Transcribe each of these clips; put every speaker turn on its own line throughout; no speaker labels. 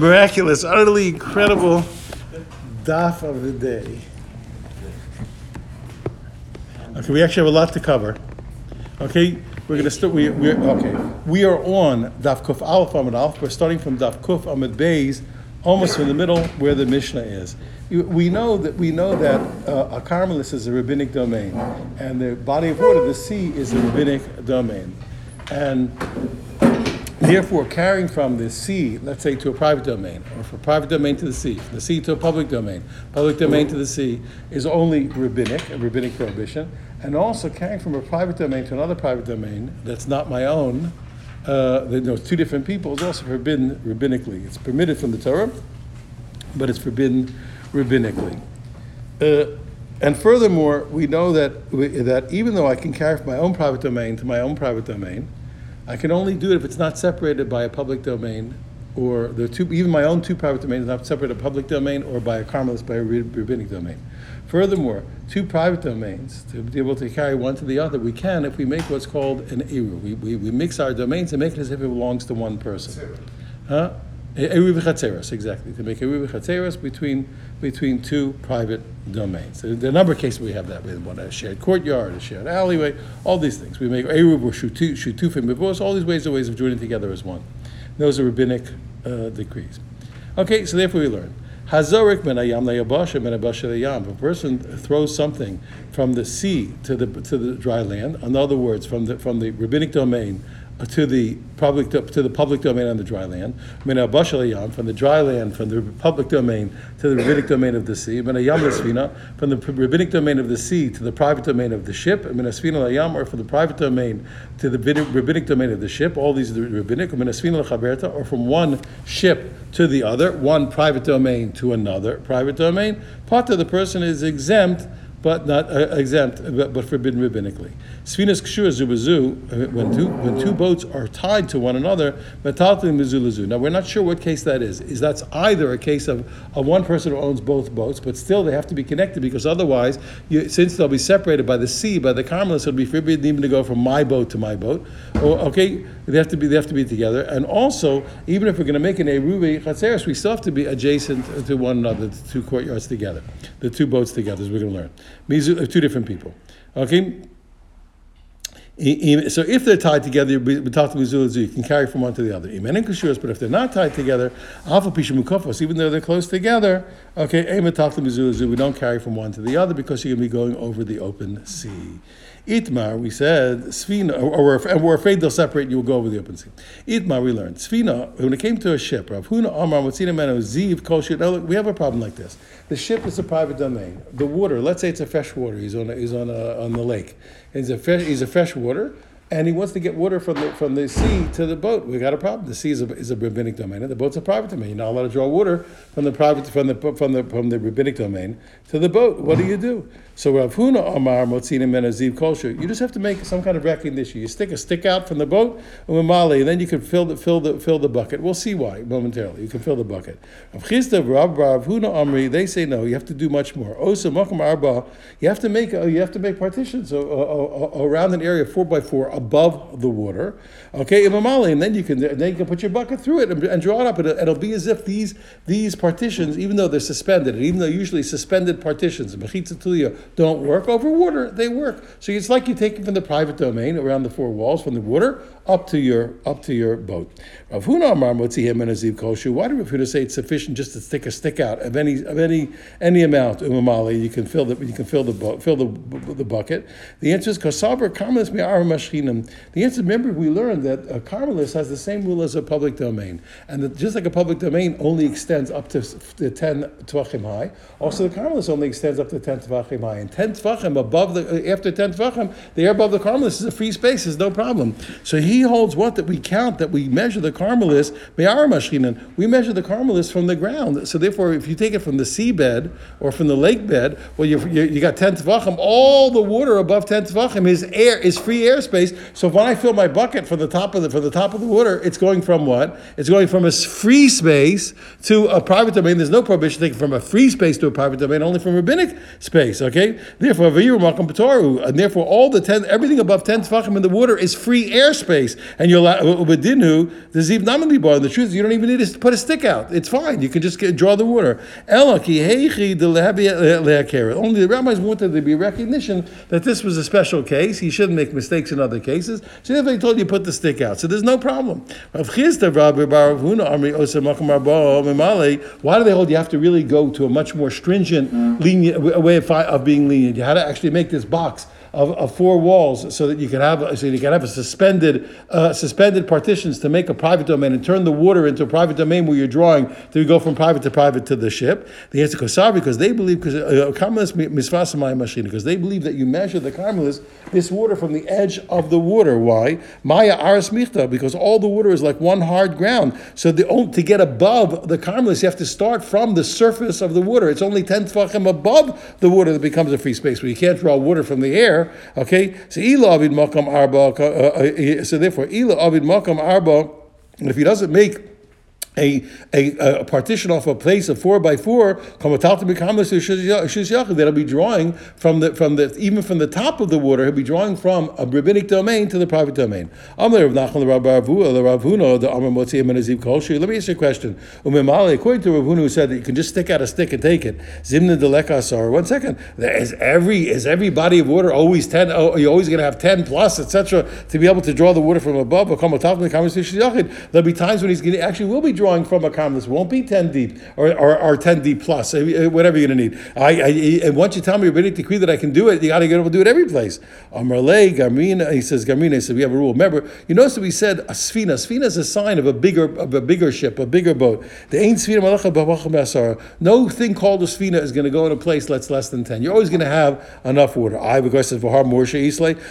Miraculous, utterly incredible daf of the day. Okay, we actually have a lot to cover. Okay, we're going to start. We, we're okay. We are on daf kuf aleph amid aleph. We're starting from daf kuf amid beis, almost in the middle where the Mishnah is. We know that we know that uh, a carmelis is a rabbinic domain, and the body of water, the sea, is a rabbinic domain, and Therefore, carrying from the sea, let's say, to a private domain, or from private domain to the sea, the sea to a public domain, public domain to the sea, is only rabbinic, a rabbinic prohibition. And also carrying from a private domain to another private domain that's not my own, uh, two different people, is also forbidden rabbinically. It's permitted from the Torah, but it's forbidden rabbinically. Uh, and furthermore, we know that, we, that even though I can carry from my own private domain to my own private domain, I can only do it if it's not separated by a public domain, or the two, even my own two private domains are not separated by a public domain or by a carmelis by a rab- rabbinic domain. Furthermore, two private domains to be able to carry one to the other, we can if we make what's called an eru. We, we, we mix our domains and make it as if it belongs to one person. Huh? Eruv v'chatzeros, exactly. To make eruv v'chatzeros between between two private domains. There are a number of cases we have that. Have one a shared courtyard, a shared alleyway, all these things. We make eruv or shutu- shutufim all these ways are ways of joining together as one. Those are rabbinic uh, decrees. Okay, so therefore we learn. Hazorik min hayam layabasha min layam. If a person throws something from the sea to the to the dry land, in other words, from the from the rabbinic domain to the public to, the public domain on the dry land, from the dry land from the public domain to the rabbinic domain of the sea, from the rabbinic domain of the sea to the private domain of the ship, layam, or from the private domain to the rabbinic- domain of the ship. All these are the rabbinic, or from one ship to the other, one private domain to another private domain. Part of the person is exempt, but not uh, exempt, but, but forbidden rabbinically. Sfinas kshur zubazu, uh, when two when two boats are tied to one another, metaltin mizulazu. Now we're not sure what case that is. Is that's either a case of, of one person who owns both boats, but still they have to be connected because otherwise, you, since they'll be separated by the sea, by the Carmelis, it'll be forbidden even to go from my boat to my boat. Or, okay, they have to be they have to be together. And also, even if we're going to make an eruvi chatzeres, we still have to be adjacent to one another, the two courtyards together, the two boats together, as we're going to learn. Uh, two different people. Okay. So if they're tied together, you can carry from one to the other. But if they're not tied together, even though they're close together, okay, we don't carry from one to the other because you're going to be going over the open sea. Itmar, we said, Svina, or, or we're, afraid they'll separate, you'll go over the open sea. Itmar, we learned, Svina, when it came to a ship, Rav Huna Amar Matzina Meno Ziv look, we have a problem like this. The ship is a private domain. The water, let's say it's a fresh water, he's on, a, he's on, a, on the lake. He's a, fresh, he's a fresh water, and he wants to get water from the from the sea to the boat. We got a problem. The sea is a, is a rabbinic domain, and the boat's a private domain. You're not allowed to draw water from the private from the from the from the rabbinic domain to the boat. What do you do? So Rav Huna Amar Motzina Menaziv Kolshu. You just have to make some kind of recognition. You stick a stick out from the boat, umamali, and then you can fill the fill the fill the bucket. We'll see why momentarily. You can fill the bucket. Rav Rav Rav Huna Amri, they say no. You have to do much more. Osa Makam Arba. You have to make uh, you have to make partitions uh, uh, around an area four by four above the water. Okay, imamali, and then you can then you can put your bucket through it and, draw it up. It'll, it'll be as if these these partitions, even though they're suspended, even though usually suspended partitions, don't work over water, they work. So it's like you take it from the private domain around the four walls, from the water up to your up to your boat. Rav Huna Amar Motzihem and Aziv Koshu. Why do Rav Huna say it's sufficient just to stick a stick out of any of any any amount umamali? You can fill the you can fill the boat fill the the bucket. The answer is kasaber karmelis mi'ar mashchinim. The answer. Remember, we learned that a karmelis has the same rule as a public domain, and that just like a public domain only extends up to the ten tvachim high, also the karmelis only extends up to ten tvachim high. And ten tvachim above the after ten tvachim, the air above the karmelis is a free space. There's no problem. So he holds what that we count that we measure the karmelis mi'ar mashchinim. We measure the karmelis from the ground. So therefore, if you take it from the seabed or from the lake bed, well, you you, you got ten tvachim. All the water above ten tvachim is air is free airspace. So when I fill my bucket from the top of the from the top of the water, it's going from what? It's going from a free space to a private domain. There's no prohibition taking from a free space to a private domain, only from a rabbinic space. Okay, therefore, and therefore all the ten everything above ten tvachim in the water is free airspace. Space, and you're ubedinu, uh, there's even namali bar. The truth is, you don't even need to put a stick out. It's fine. You can just get, draw the water. Ela heichi de lehabi uh, leakera. Only the rabbis wanted there to be recognition that this was a special case. He shouldn't make mistakes in other cases. So therefore, he told you put the stick out. So there's no problem. Rav Chisda, Rabbi Bar Huna, Amri Osa Makam Arba, Mimale. Why do they hold you have to really go to a much more stringent, mm. lenient way of being lenient? You had to actually make this box of, of four walls so that you can have so you can have a suspended uh, suspended partitions to make a private domain and turn the water into a private domain where you're drawing to go from private to private to the ship. The answer Kosar because they believe because uh, misvasamai machine because they believe that you measure the Carmelis this water from the edge of the water. Why? Maya aris michta because all the water is like one hard ground. So the to get above the Carmelis you have to start from the surface of the water. It's only ten tefachim above the water that becomes a free space where you can't draw water from the air. Okay, so ila avid makam arba. Uh, uh, so therefore, ila avid makam arba. And if he doesn't make a, a, a, partition off a place of four by four, that'll be drawing from the from the even from the top of the water. He'll be drawing from a rabbinic domain to the private domain. Let me ask you a question. Umm according to Rav Huna, who said that you can just stick out a stick and take it. One second. Is every is every body of water always ten? Oh, you're always going to have ten plus, etc. To be able to draw the water from above. There'll be times when he's going to actually will be drawing from a calm. This won't be 10 deep or, or, or 10 deep plus, uh, whatever you're going to need. I, I, and once you tell me rabbinic decree that I can do it, you got to get able to do it every place. Amarle, Garmina, he says, Garmina, said, we have a rule. Remember, you notice that we said a sfina. Sfina is a sign of a bigger of a bigger ship, a bigger boat. Ain't No thing called a sfina is going to go in a place that's less than 10. You're always going to have enough water. I, because says, Vahar Morsha.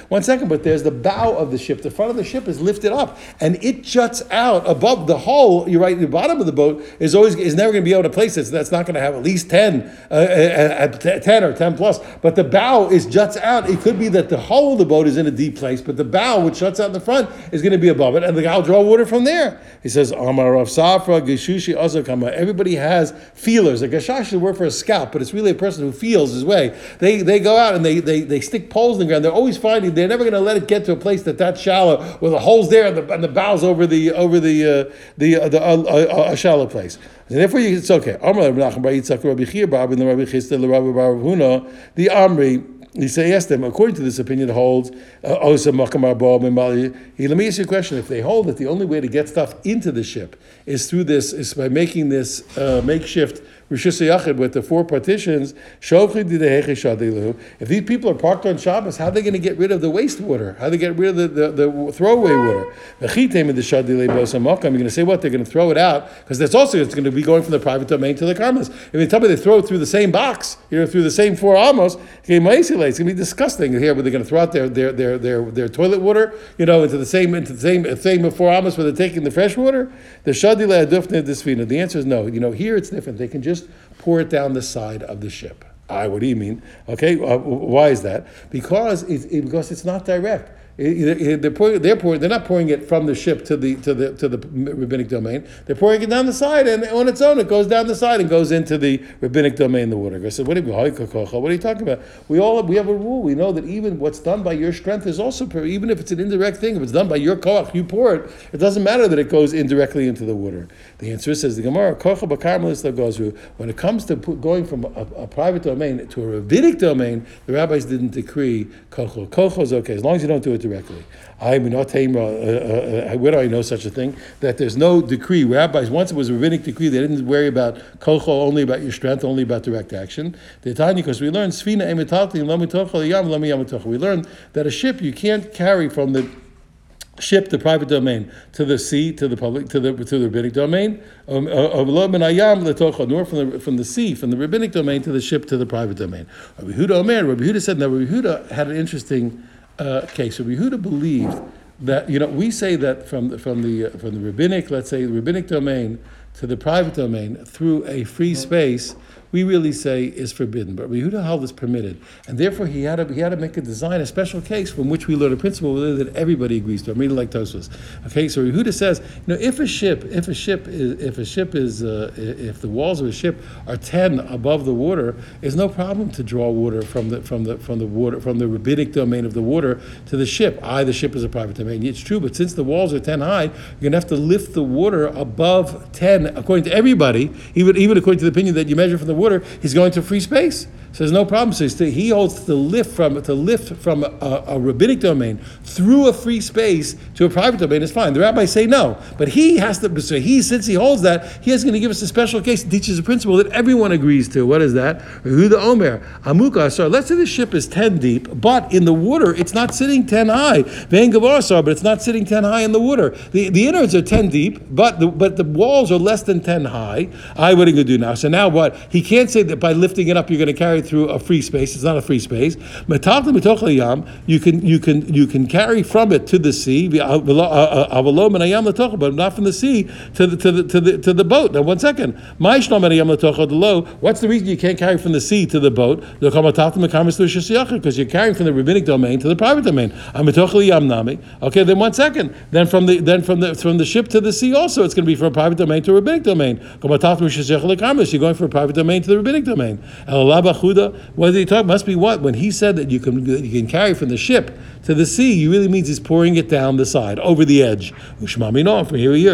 One second, but there's the bow of the ship. The front of the ship is lifted up and it juts out above the hull. You're right the bottom of the boat is always is never going to be able to place it. So that's not going to have at least 10, uh, uh, uh 10 or 10 plus. But the bow is juts out. It could be that the hull of the boat is in a deep place, but the bow, which juts out in the front, is going to be above it, and the guy will draw water from there. He says, Amar of Safra, Geshushi Azakama. Everybody has feelers. A Gashash is word for a scout, but it's really a person who feels his way. They, they go out and they, they, they stick poles in the ground. They're always finding, they're never going to let it get to a place that that shallow, where the hole's there and the, and the bow's over the, over the, uh, the, uh, the uh, a shallow place. And therefore, you, it's okay. Amr Rabbi Yitzchak Rabbi Bar the Rabbi Chisda Rabbi Bar Huna, the Amri. He say, ask them, according to this opinion, holds, uh, Osa Makamar Let me ask you a question. If they hold that the only way to get stuff into the ship is through this, is by making this uh, makeshift With the four partitions, if these people are parked on Shabbos, how are they going to get rid of the wastewater? How are they get rid of the, the, the throwaway water? You're going to say what? They're going to throw it out because that's also it's going to be going from the private domain to the Karmelis. If they tell me they throw it through the same box, you know, through the same four amos, it's going to be disgusting here. But they're going to throw out their their, their, their, their toilet water, you know, into the same into the same same four amos where they're taking the fresh water. The The answer is no. You know, here it's different. They can just just pour it down the side of the ship. I, what do you mean? Okay, uh, why is that? Because it's, it, because it's not direct. They're pouring, they're pouring, they're not pouring it from the ship to the to the to the rabbinic domain. They're pouring it down the side, and on its own, it goes down the side and goes into the rabbinic domain, the water. I said, what are, you, what are you talking about? We all we have a rule. We know that even what's done by your strength is also even if it's an indirect thing. If it's done by your koach, you pour it. It doesn't matter that it goes indirectly into the water. The answer is, says the Gemara, goes when it comes to going from a, a, private domain to a rabbinic domain, the rabbis didn't decree kochel. Kochel is okay as long as you don't do it directly. I am not uh, uh, uh, where do I know such a thing? That there's no decree. Rabbis, once it was a rabbinic decree, they didn't worry about kochel, only about your strength, only about direct action. The Tanya, because we learned sfina We learned that a ship you can't carry from the ship the private domain to the sea, to the public, to the to the rabbinic domain, um, uh, nor from the from the sea, from the rabbinic domain to the ship to the private domain. Rabbi Huda Rabbi Huda said. Now Rabbi Huda had an interesting uh, case. Rabbi Huda believed that you know we say that from the, from the from the rabbinic, let's say the rabbinic domain to the private domain through a free space we really say is forbidden. But Yehuda held is permitted, and therefore he had to he had to make a design, a special case from which we learn a principle that everybody agrees to. I'm reading like Tosfos. Okay, so Yehuda says, you know, if a ship, if a ship is, if a ship is, uh, if the walls of a ship are ten above the water, it's no problem to draw water from the from the from the water from the rabbinic domain of the water to the ship. I, the ship is a private domain. It's true, but since the walls are ten high, you're gonna have to lift the water above ten, according to everybody, even even according to the opinion that you measure from the water, he's going to free space. So there's no problem. So he holds to lift from to lift from a, a, rabbinic domain through a free space to a private domain is fine. The rabbis say no, but he has to. So he, since he holds that, he is going to give us a special case. Teaches a principle that everyone agrees to. What is that? Who the Omer Amuka. So let's say the ship is ten deep, but in the water it's not sitting ten high. Van but it's not sitting ten high in the water. The, the innards are ten deep, but the but the walls are less than ten high. I to do now? So now what? He can't say that by lifting it up you're going to carry it through a free space. It's not a free space. You can you can you can carry from it to the sea, uh, uh, uh, but not from the sea to the to the to the, to the boat. Now one second. What's the reason you can't carry from the sea to the boat? Because you're carrying from the rabbinic domain to the private domain. Okay, then one second. Then from the then from the from the ship to the sea also it's going to be from a private domain to a rabbinic domain. You're going from a private domain to the rabbinic domain. What did he talk? Must be what when he said that you can you can carry from the ship to the sea. He really means he's pouring it down the side over the edge. Ushmamino from here to here.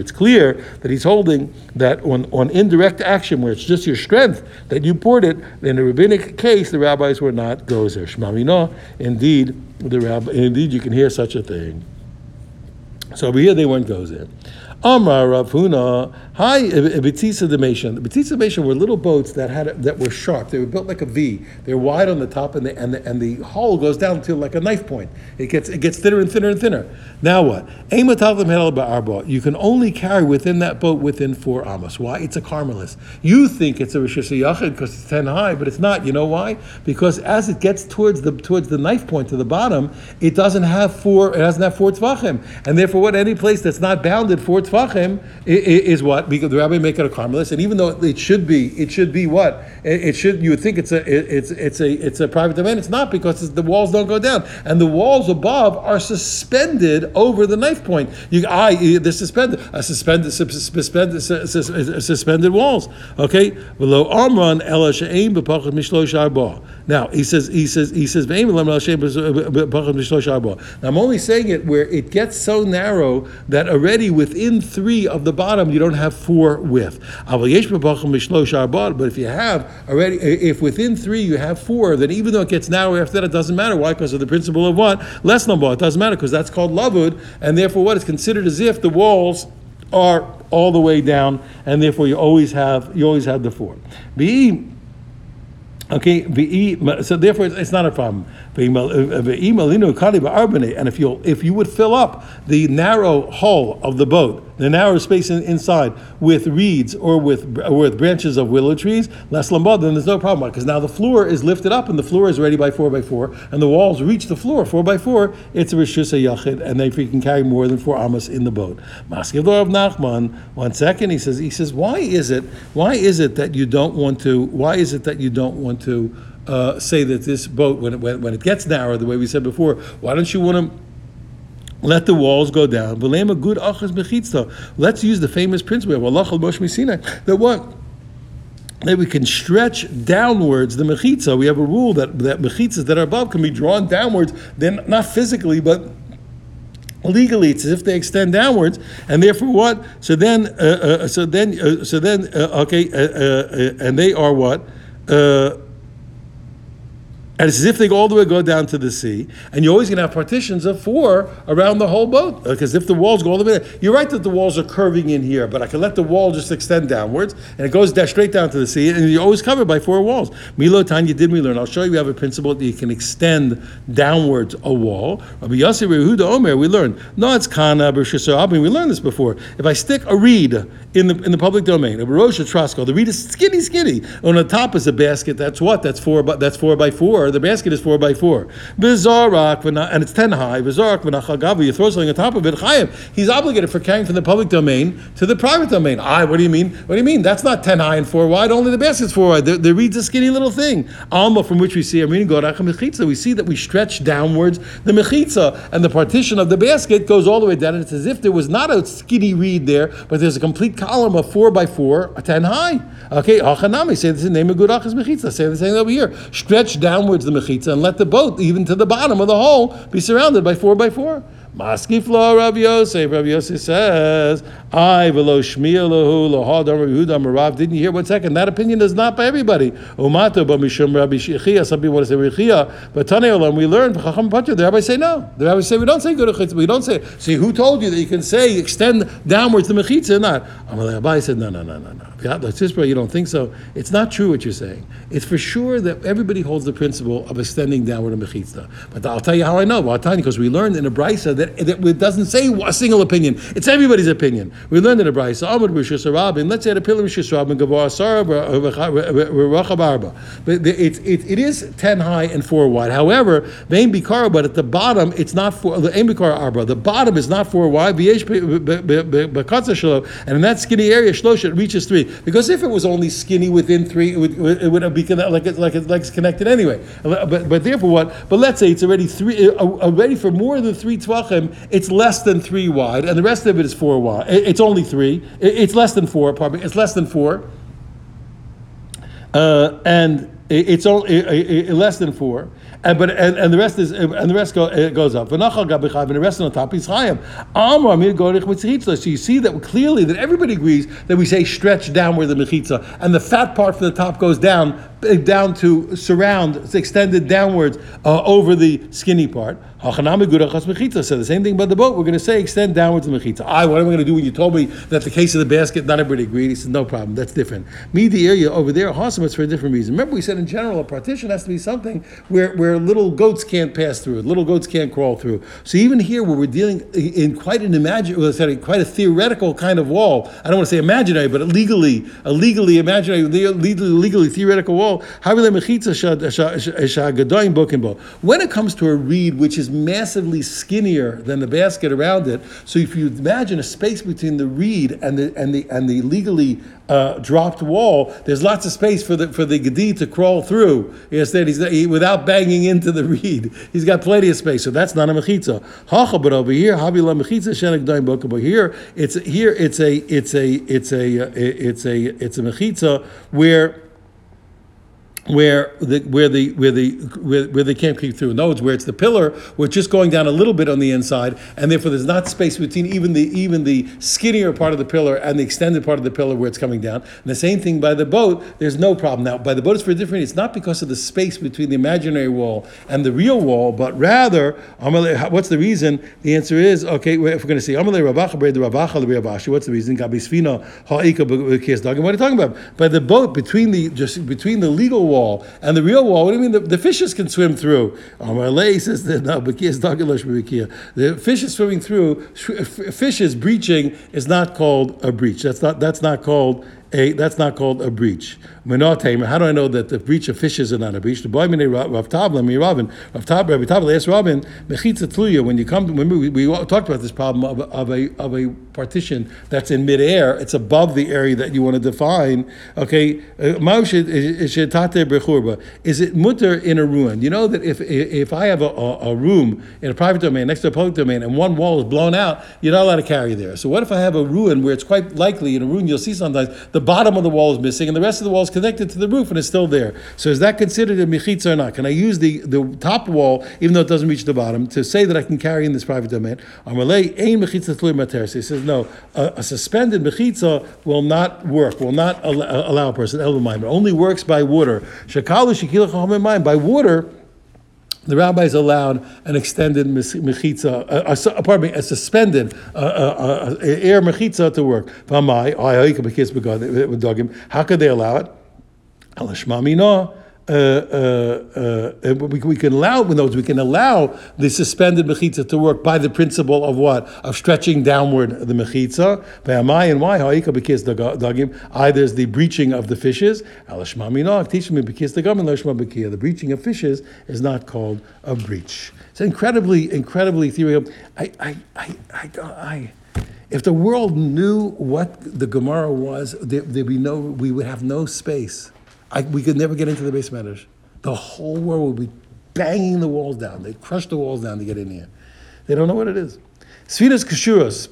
It's clear that he's holding that on, on indirect action where it's just your strength that you poured it. In the rabbinic case, the rabbis were not gozer. Shmamino. Indeed, the rabbi. Indeed, you can hear such a thing. So over here they weren't gozer. Amar Rav Huna, hi Betisa Demation. The Betisa Demation were little boats that had that were sharp. They were built like a V. They're wide on the top, and the and the, and the hull goes down to like a knife point. It gets it gets thinner and thinner and thinner. Now what? You can only carry within that boat within four amos. Why? It's a carmelis. You think it's a rishis yachid because it's ten high, but it's not. You know why? Because as it gets towards the towards the knife point to the bottom, it doesn't have four. It doesn't have four tvachim, and therefore, what any place that's not bounded four tvachim is what because the rabbi make it a carmelis, and even though it should be, it should be what it should. You would think it's a it's it's a it's a private domain. It's not because the walls don't go down, and the walls above are suspended over the knife point. You I the suspended a suspended suspended suspended walls. Okay, below amran ela she'im b'pachad mishlosh arba. Now he says he says he says now I'm only saying it where it gets so narrow that already within three of the bottom you don't have four width. But if you have already, if within three you have four, then even though it gets narrow after that, it doesn't matter. Why? Because of the principle of what? Less number. It doesn't matter because that's called lavud, and therefore what is considered as if the walls are all the way down, and therefore you always have you always have the four. Be Okay, so therefore it's not a problem. Uh, uh, and if you if you would fill up the narrow hull of the boat, the narrow space in, inside with reeds or with or with branches of willow trees, less lambad, then there's no problem because now the floor is lifted up and the floor is ready by four by four, and the walls reach the floor four by four. It's a rishus yachid, and they can carry more than four amas in the boat. Maskiv of Nachman. One second, he says he says why is it why is it that you don't want to why is it that you don't want to uh, say that this boat, when it, when, when it gets narrow, the way we said before, why don't you want to let the walls go down? Let's use the famous principle of Allah al Sinai. that what? That we can stretch downwards the mechitza. We have a rule that, that mechitzas that are above can be drawn downwards, then not physically, but legally it's as if they extend downwards and therefore what so then uh, uh, so then uh, so then uh, okay uh, uh, and they are what and it's as if they go all the way go down to the sea, and you're always going to have partitions of four around the whole boat. Uh, because if the walls go all the way, down, you're right that the walls are curving in here, but I can let the wall just extend downwards, and it goes straight down to the sea, and you're always covered by four walls. Milo Tanya did we learn? I'll show you. We have a principle that you can extend downwards a wall. Rabbi Yossi Rehuda Omer, we learned. No, it's kana b'shisar We learned this before. If I stick a reed in the in the public domain, a rosha trasco, the reed is skinny, skinny. On the top is a basket. That's what? That's four. By, That's four by four the basket is four by four. Bizarak, and it's ten high. Bizarak, v'nachagavi, you throw something on top of it. Chayim, he's obligated for carrying from the public domain to the private domain. I, what do you mean? What do you mean? That's not ten high and four wide. Only the basket's four wide. The, the reed's a skinny little thing. Alma, from which we see, I'm reading Gorach mechitza. We see that we stretch downwards the mechitza, and the partition of the basket goes all the way down. And it's as if there was not a skinny reed there, but there's a complete column of four by four, ten high. Okay, Achanami say this in the name of Gurachas mechitza. Say the same over here. Stretch downwards the mechitza and let the boat, even to the bottom of the hole, be surrounded by four by four. Maskif lo Rav Yosef. Rav Yosef says, I velo shmiya lahu lohadam Rav Yehuda Rav. Didn't you hear? One second. That opinion is not by everybody. Umato but mishum Rabbi Shechia. Some people want to say Rechia. But Tanei Olam, we learned Chacham. The rabbis say no. The rabbis say we don't say good We don't say. See, who told you that you can say extend downwards the mechitza or not? Amalei Abai said no, no, no, no, no. You don't think so? It's not true what you're saying. It's for sure that everybody holds the principle of extending downward a mechitza. But I'll tell you how I know. Well, I'll tell you because we learned in a brisa that, that it doesn't say a single opinion. It's everybody's opinion. We learned in a brisa. Amud rabin. Let's say the pillar b'shus rabin gavar asara But it, it, it is ten high and four wide. However, vein bikara, but at the bottom it's not four. The aim bikara arba. The bottom is not four wide. And in that skinny area, Shlosh it reaches three. Because if it was only skinny within three, it would, it would be like it's like it's, like it's connected anyway. But, but therefore, what? But let's say it's already three, uh, already for more than three it's less than three wide, and the rest of it is four wide. It's only three. It's less than four. Pardon me. It's less than four. Uh, and it's only less than four. And but and, and the rest is and the rest go, goes up. And the rest on top is chayim. So you see that clearly that everybody agrees that we say stretch downward the mechitza, and the fat part from the top goes down down to surround, it's extended downwards uh, over the skinny part. So the same thing about the boat. We're going to say extend downwards the mechitza. I, what am I going to do when you told me that the case of the basket, not everybody agreed? He said, no problem, that's different. Me, the area over there, Hasam, it's for a different reason. Remember, we said in general, a partition has to be something where, where little goats can't pass through, little goats can't crawl through. So even here, where we're dealing in quite an imaginary, quite a theoretical kind of wall, I don't want to say imaginary, but legally, a legally imaginary, legally, legally theoretical wall, when it comes to a reed which is massively skinnier than the basket around it, so if you imagine a space between the reed and the and the and the legally uh, dropped wall, there's lots of space for the for the gedi to crawl through. Instead, he's he, without banging into the reed. He's got plenty of space, so that's not a mechitza. Hacha, but over here, habila mechitza shenek daim. But here, it's here it's a it's a it's a it's a it's a mechitza where where the where the where the where, where they can't creep through. Words, where it's the pillar, we're just going down a little bit on the inside, and therefore there's not space between even the even the skinnier part of the pillar and the extended part of the pillar where it's coming down. And the same thing by the boat, there's no problem. Now by the boat it's very different. It's not because of the space between the imaginary wall and the real wall, but rather, what's the reason? The answer is okay. If we're going to say what's the reason? What are you talking about? By the boat between the just between the legal wall wall and the real wall. What do you mean the, the fishes can swim through? Oh, Amarle says that no, the fish is swimming through. Fish is breaching is not called a breach. That's not that's not called a that's not called a breach. How do I know that the breach of fishes is not a breach? The boy Rav Tabla, me Rabin, Rav Tabla, Rav Tabla asked Rabin, Mechitza Tluya, when you come, remember we, we talked about this problem of, of, a of a partition that's in midair, it's above the area that you want to define. Okay, uh, is it mutter in a ruin? You know that if if I have a, a, a room in a private domain next to a public domain and one wall is blown out, you're not allowed to carry there. So what if I have a ruin where it's quite likely in a ruin you'll see sometimes the bottom of the wall is missing and the rest of the wall is connected to the roof and it's still there. So is that considered a mechitza or not? Can I use the, the top wall, even though it doesn't reach the bottom, to say that I can carry in this private domain? He says, no, a, a suspended mechitza will not work, will not uh, allow a person, It only works by water. By water, the rabbis allowed an extended mechitza, uh, uh, pardon me, a suspended uh, uh, uh air mechitza to work. How could they allow it? Uh, uh, uh, we, we can allow, in other we can allow the suspended mechitza to work by the principle of what? Of stretching downward the mechitza. By and why? Either is the breaching of the fishes. The breaching of fishes is not called a breach. It's incredibly, incredibly theoretical. I, I, I, I, I if the world knew what the Gemara was, there, would be no, we would have no space. I, we could never get into the base. The whole world would be banging the walls down. They'd crush the walls down to get in here. They don't know what it is. Sfinas Kashuras,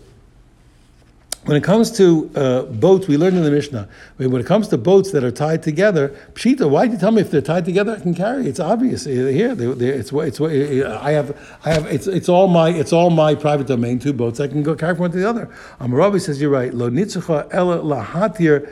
when it comes to uh, boats, we learned in the Mishnah, when it comes to boats that are tied together, Pshita, why do you tell me if they're tied together I can carry? It's obvious. Here, they, they, it's, it's, I have, I have, it's, it's, all my, it's all my private domain, two boats. I can go carry from one to the other. Amarabi says, you're right. Lo nitzucha lahatir.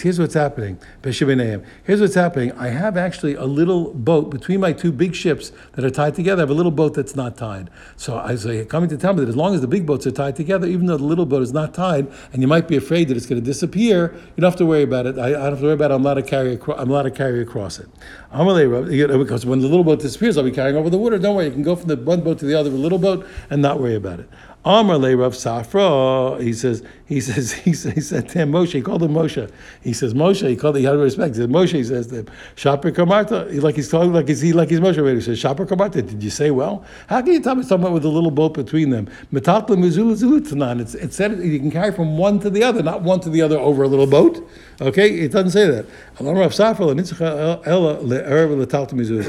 Here's what's happening. Here's what's happening. I have actually a little boat between my two big ships that are tied together. I have a little boat that's not tied. So I say, coming to tell me that as long as the big boats are tied together, even though the little boat is not tied, and you might be afraid that it's going to disappear, you don't have to worry about it. I, I don't have to worry about it. I'm allowed to carry, acro- I'm allowed to carry across it. Because when the little boat disappears, I'll be carrying over the water. Don't worry, you can go from the one boat to the other little boat and not worry about it. Amar le Rav Safra, he says, he says, he, says, he said to him, Moshe, he called him Moshe. He says, Moshe, he called him, he had respect. He said, Moshe, he says to him, Shaper Kamarta, like he's talking like he's, he, like he's Moshe already. He says, Shaper Kamarta, did you say well? How can you tell me something with a little boat between them? Metatla Mizula Zulutanan, it said you can carry from one to the other, not one to the other over a little boat. Okay, it doesn't say that.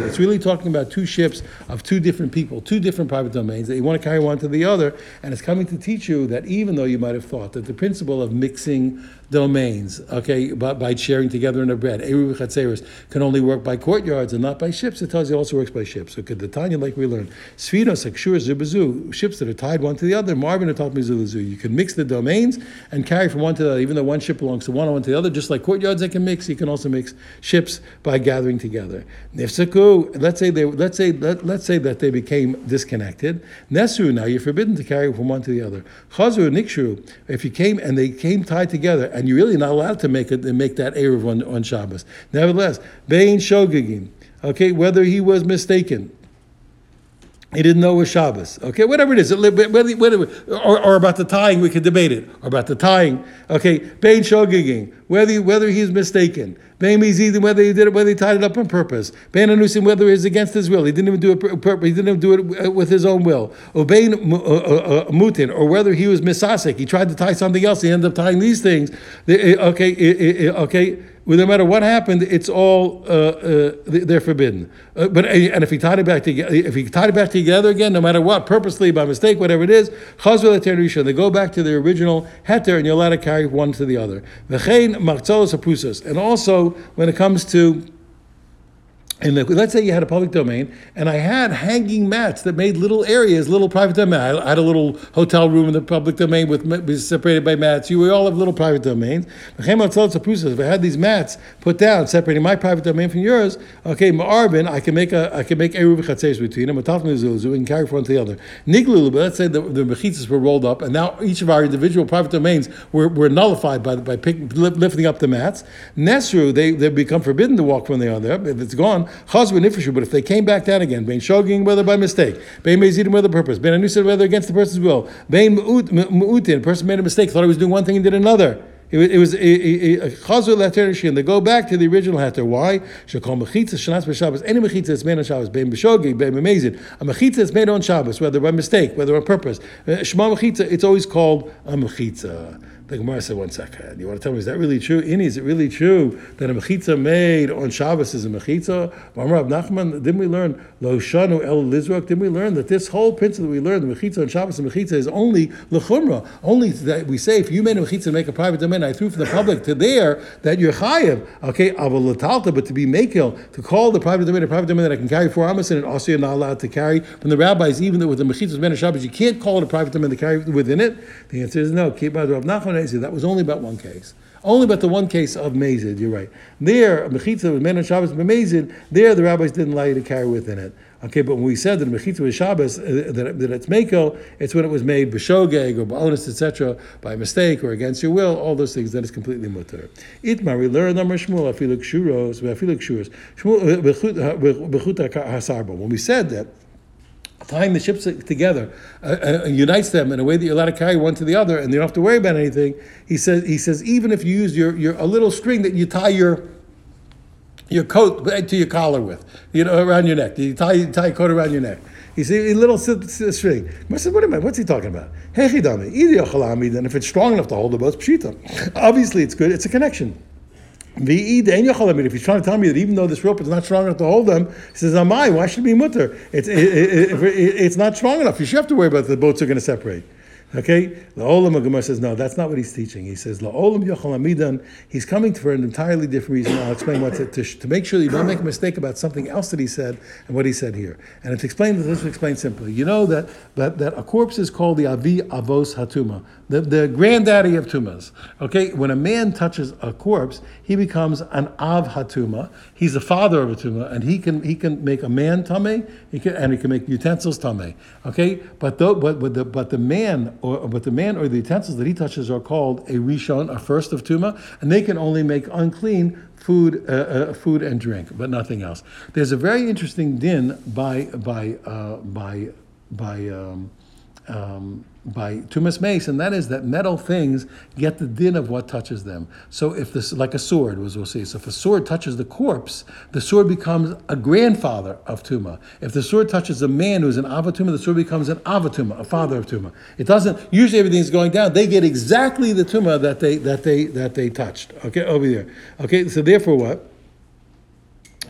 It's really talking about two ships of two different people, two different private domains that you want to carry one to the other, and it's coming to teach you that even though you might have thought that the principle of mixing domains, okay, by, by sharing together in a bed. Eruv Chatzeris can only work by courtyards and not by ships. It tells you it also works by ships. So could the Tanya, like we learned, Sfinos, Akshur, Zubazu, ships that are tied one to the other, Marvin and Talmizuzu. You can mix the domains and carry from one to the other, even though one ship belongs to one and one to the other, just like courtyards they can mix, you can also mix ships by gathering together. Nifsaku, let's say they let's say let, let's say that they became disconnected. Nesu, now you're forbidden to carry from one to the other. Chazru, Nikshu, if you came and they came tied together and you're really not allowed to make it make that Erev on, on Shabbos. Nevertheless, Bein Shogegin, okay, whether he was mistaken, he didn't know it was Shabbos. Okay, whatever it is, whether, or, or about the tying, we could debate it. Or about the tying. Okay, Bein Shogegin, whether whether he's mistaken. Bein Mizidin, whether he did it, whether he tied it up on purpose. Bein Anusim, whether it was against his will. He didn't even do it. He didn't even do it uh, with his own will. Or Bein uh, uh, Mutin, or whether he was misasik. He tried to tie something else. He ended up tying these things. Okay, okay no matter what happened, it's all uh, uh, they're forbidden. Uh, but and if he tied it back together, if he tied it back together again, no matter what, purposely by mistake, whatever it is, they go back to the original heter, and you're allowed to carry one to the other. V'chein And also when it comes to and let's say you had a public domain, and I had hanging mats that made little areas, little private domain. I had a little hotel room in the public domain with separated by mats. You we all have little private domains. If I had these mats put down, separating my private domain from yours, okay, Ma'arvin, I can make a I can make eruv chatzeis between them. We can carry from one to the other. Niglu, but let's say the, the mechitzas were rolled up, and now each of our individual private domains were, were nullified by by pick, lifting up the mats. Nesru, they they become forbidden to walk when they are there. If it's gone, Chaz nifrishu, but if they came back down again, bein shoging whether by mistake, bein mezidim whether purpose, bein anusid whether against the person's will, bein mu'utin, a person made a mistake, thought he was doing one thing and did another. It was, a chazur leter and they go back to the original heter. Why? Shekol mechitza shanas b'Shabbos. Any mechitza that's made on Shabbos, bein b'shogig, bein b'mezid. A mechitza that's made on Shabbos, whether by mistake, whether on purpose. Uh, Shema mechitza, it's always called a mechitza. The Gemara said, one second. You want to tell me, is that really true? Ini, is it really true that a mechitza made on Shabbos is a mechitza? Mamar Nachman, didn't we learn lo el lizrak? Didn't we learn that this whole principle that we learned, the mechitza on Shabbos and mechitza is only lechumra. Only that we say, if you made a mechitza to make a private domain, I threw from the public to there, that you're chayiv. Okay, avol but to be mekil, to call the private domain a private domain that I can carry four amos and also you're not allowed to carry from the rabbis, even though with the mechitza made on Shabbos, you can't call it a private domain to carry within it. The answer is no. Keep Rav Nachman that was only about one case. Only about the one case of Mazid, you're right. There, Mechitza was men on Shabbos Mazid, there the rabbis didn't allow you to carry within it. Okay, but when we said that mechitza is Shabbos, uh, that, that it's meko, it's when it was made b'shogeg or b'onus, etc., by mistake or against your will, all those things, then it's completely mutter. Itmar, we learn number Shmuel, afilu kshuros, afilu kshuros, Shmuel, uh, b'chut hasarbo. When we said that, tying the ships together uh, uh, unites them in a way that you're allowed to carry one to the other, and you don't have to worry about anything. He says, he says, even if you use your, your a little string that you tie your your coat to your collar with, you know, around your neck. You tie, you tie your coat around your neck. You see a little string. I said, what am I, what's he talking about? Then if it's strong enough to hold the boat, pshita. Obviously, it's good. It's a connection. If he's trying to tell me that even though this rope is not strong enough to hold them, he says, Amai, why should it be mutter? It's, it, it, it, it's not strong enough. You should have to worry about the boats are going to separate. Okay, the Olam Gemara says no, that's not what he's teaching. He says Olam Yochel Amidan. He's coming for an entirely different reason. I'll explain what to, to, to, make sure that you don't make a mistake about something else that he said and what he said here. And it's explained. this, explain simply. You know that, that that a corpse is called the Avi Avos Hatuma, the, the granddaddy of tumas. Okay, when a man touches a corpse, he becomes an Av Hatuma. He's the father of a tuma, and he can he can make a man tame, he can, and he can make utensils tame. Okay, but though, but but the but the man or but the man or the utensils that he touches are called a rishon, a first of tuma, and they can only make unclean food, uh, uh, food and drink, but nothing else. There's a very interesting din by by uh, by by. Um, um, by tumas mace, and that is that metal things get the din of what touches them. So if this, like a sword, was we'll see. So if a sword touches the corpse, the sword becomes a grandfather of tuma. If the sword touches a man who's an avatuma, the sword becomes an avatuma, a father of tuma. It doesn't. Usually everything's going down. They get exactly the tuma that they that they that they touched. Okay, over there. Okay, so therefore what?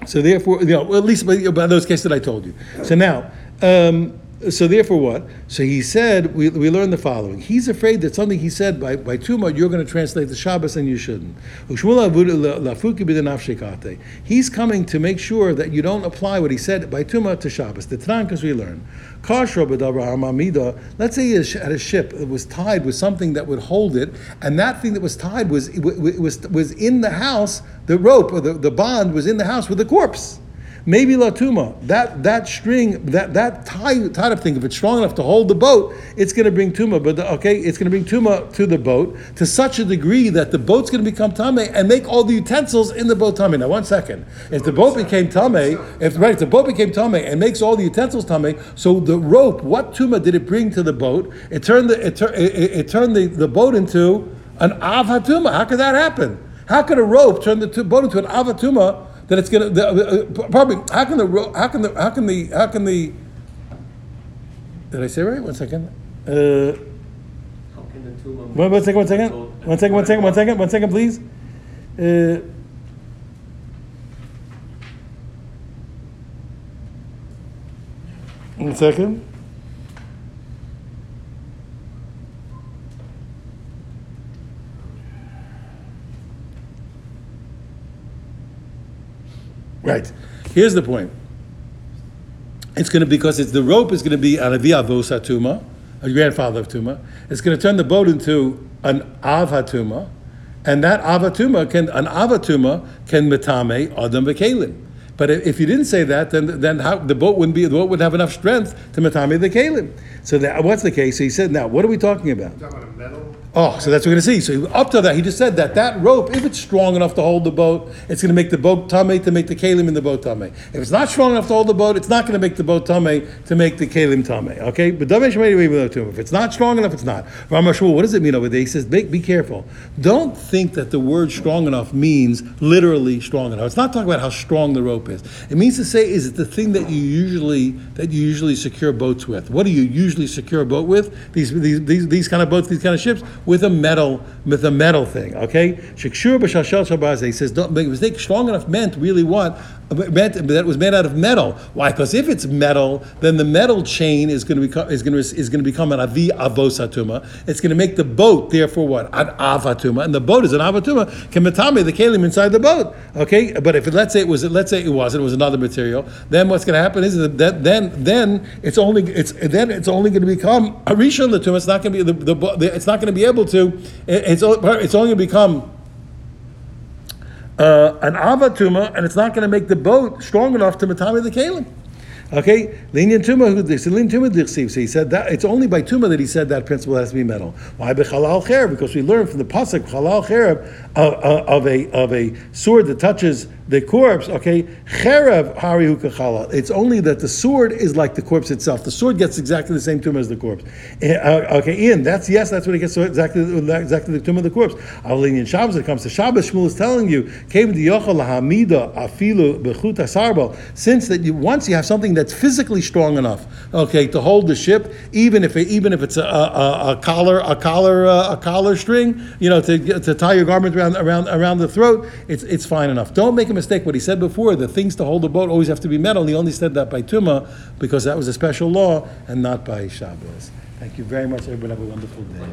So therefore, you know, at least by, by those cases that I told you. So now. Um, so therefore, what? So he said, we, we learn the following. He's afraid that something he said by, by Tuma, you're going to translate the Shabbos and you shouldn't. He's coming to make sure that you don't apply what he said by Tuma to Shabbos. The Tanakh, we learn. Let's say he had a ship that was tied with something that would hold it, and that thing that was tied was, was, was in the house, the rope or the, the bond was in the house with the corpse. Maybe latuma, that that string, that that tie tied up thing, if it's strong enough to hold the boat, it's going to bring tuma. But the, okay, it's going to bring tuma to the boat to such a degree that the boat's going to become tame and make all the utensils in the boat tame. Now, one second, if the boat became tame, if right, if the boat became tame and makes all the utensils tame, so the rope, what tuma did it bring to the boat? It turned the it, it, it turned the, the boat into an avatuma. How could that happen? How could a rope turn the boat into an avatuma? That it's going to uh, probably how can the how can the how can the how can the did I say right? One second. Uh, one, one second, one second, one second, one second, one second, one second, please. Uh, one second. Right. Here's the point. It's going to because it's the rope is going to be an avos a grandfather of tuma. It's going to turn the boat into an av hatuma, and that avatuma can an avatuma can metame adam v'kelim. But if you didn't say that, then then how, the boat wouldn't be the boat would have enough strength to metame the kelim. So that, what's the case? So he said, now what are we talking about?
Talking about a metal
Oh, so that's what we're going to see. So up to that, he just said that that rope, if it's strong enough to hold the boat, it's going to make the boat tame to make the kalim in the boat tame. If it's not strong enough to hold the boat, it's not going to make the boat tame to make the kalim tame. Okay, but if it's not strong enough, it's not. Ramashul, what does it mean over there? He says, be, be careful. Don't think that the word strong enough means literally strong enough. It's not talking about how strong the rope is. It means to say, is it the thing that you usually that you usually secure boats with? What do you usually secure a boat with? These these these, these kind of boats, these kind of ships with a metal with a metal thing. Okay, shikshur b'shashal shabaze. He says, don't make a mistake. Strong enough meant really what that was made out of metal. Why? Because if it's metal, then the metal chain is going to become is going to is going to become an avi avosatuma. It's going to make the boat therefore what an avatuma, and the boat is an avatuma. Can Kemetame the kalim inside the boat. Okay, but if let's say it was let's say it wasn't, it was another material, then what's going to happen is that then then it's only it's then it's only going to become a rishon latuma. It's not going to be the, the, the it's not going to be able to. It's it's only going to become uh, an avatuma, and it's not going to make the boat strong enough to matami the kalim. Okay, lenient tuma who. So he said that it's only by tuma that he said that principle has to be metal. Why bechalal cherub? Because we learn from the pasuk halal cherub of, of, of a of a sword that touches the corpse. Okay, cherub harihu kachala. It's only that the sword is like the corpse itself. The sword gets exactly the same tuma as the corpse. Eh, uh, okay, Ian, that's yes, that's what it gets. So exactly exactly the tuma of the corpse. Avlinian Shabbos. It comes to Shabbos. Shmuel is telling you came the yochel lahamida afilu bechuta sarbal. Since that you once you have something that's physically strong enough, okay, to hold the ship, even if it, even if it's a, a, a collar a collar uh, a collar string, you know, to, to tie your garment around around around the throat, it's it's fine enough. Don't make a mistake. What he said before, the things to hold the boat always have to be metal. He only said that by tuma because that was a special law and not by Shabbos. Thank you very much. Everybody have a wonderful day.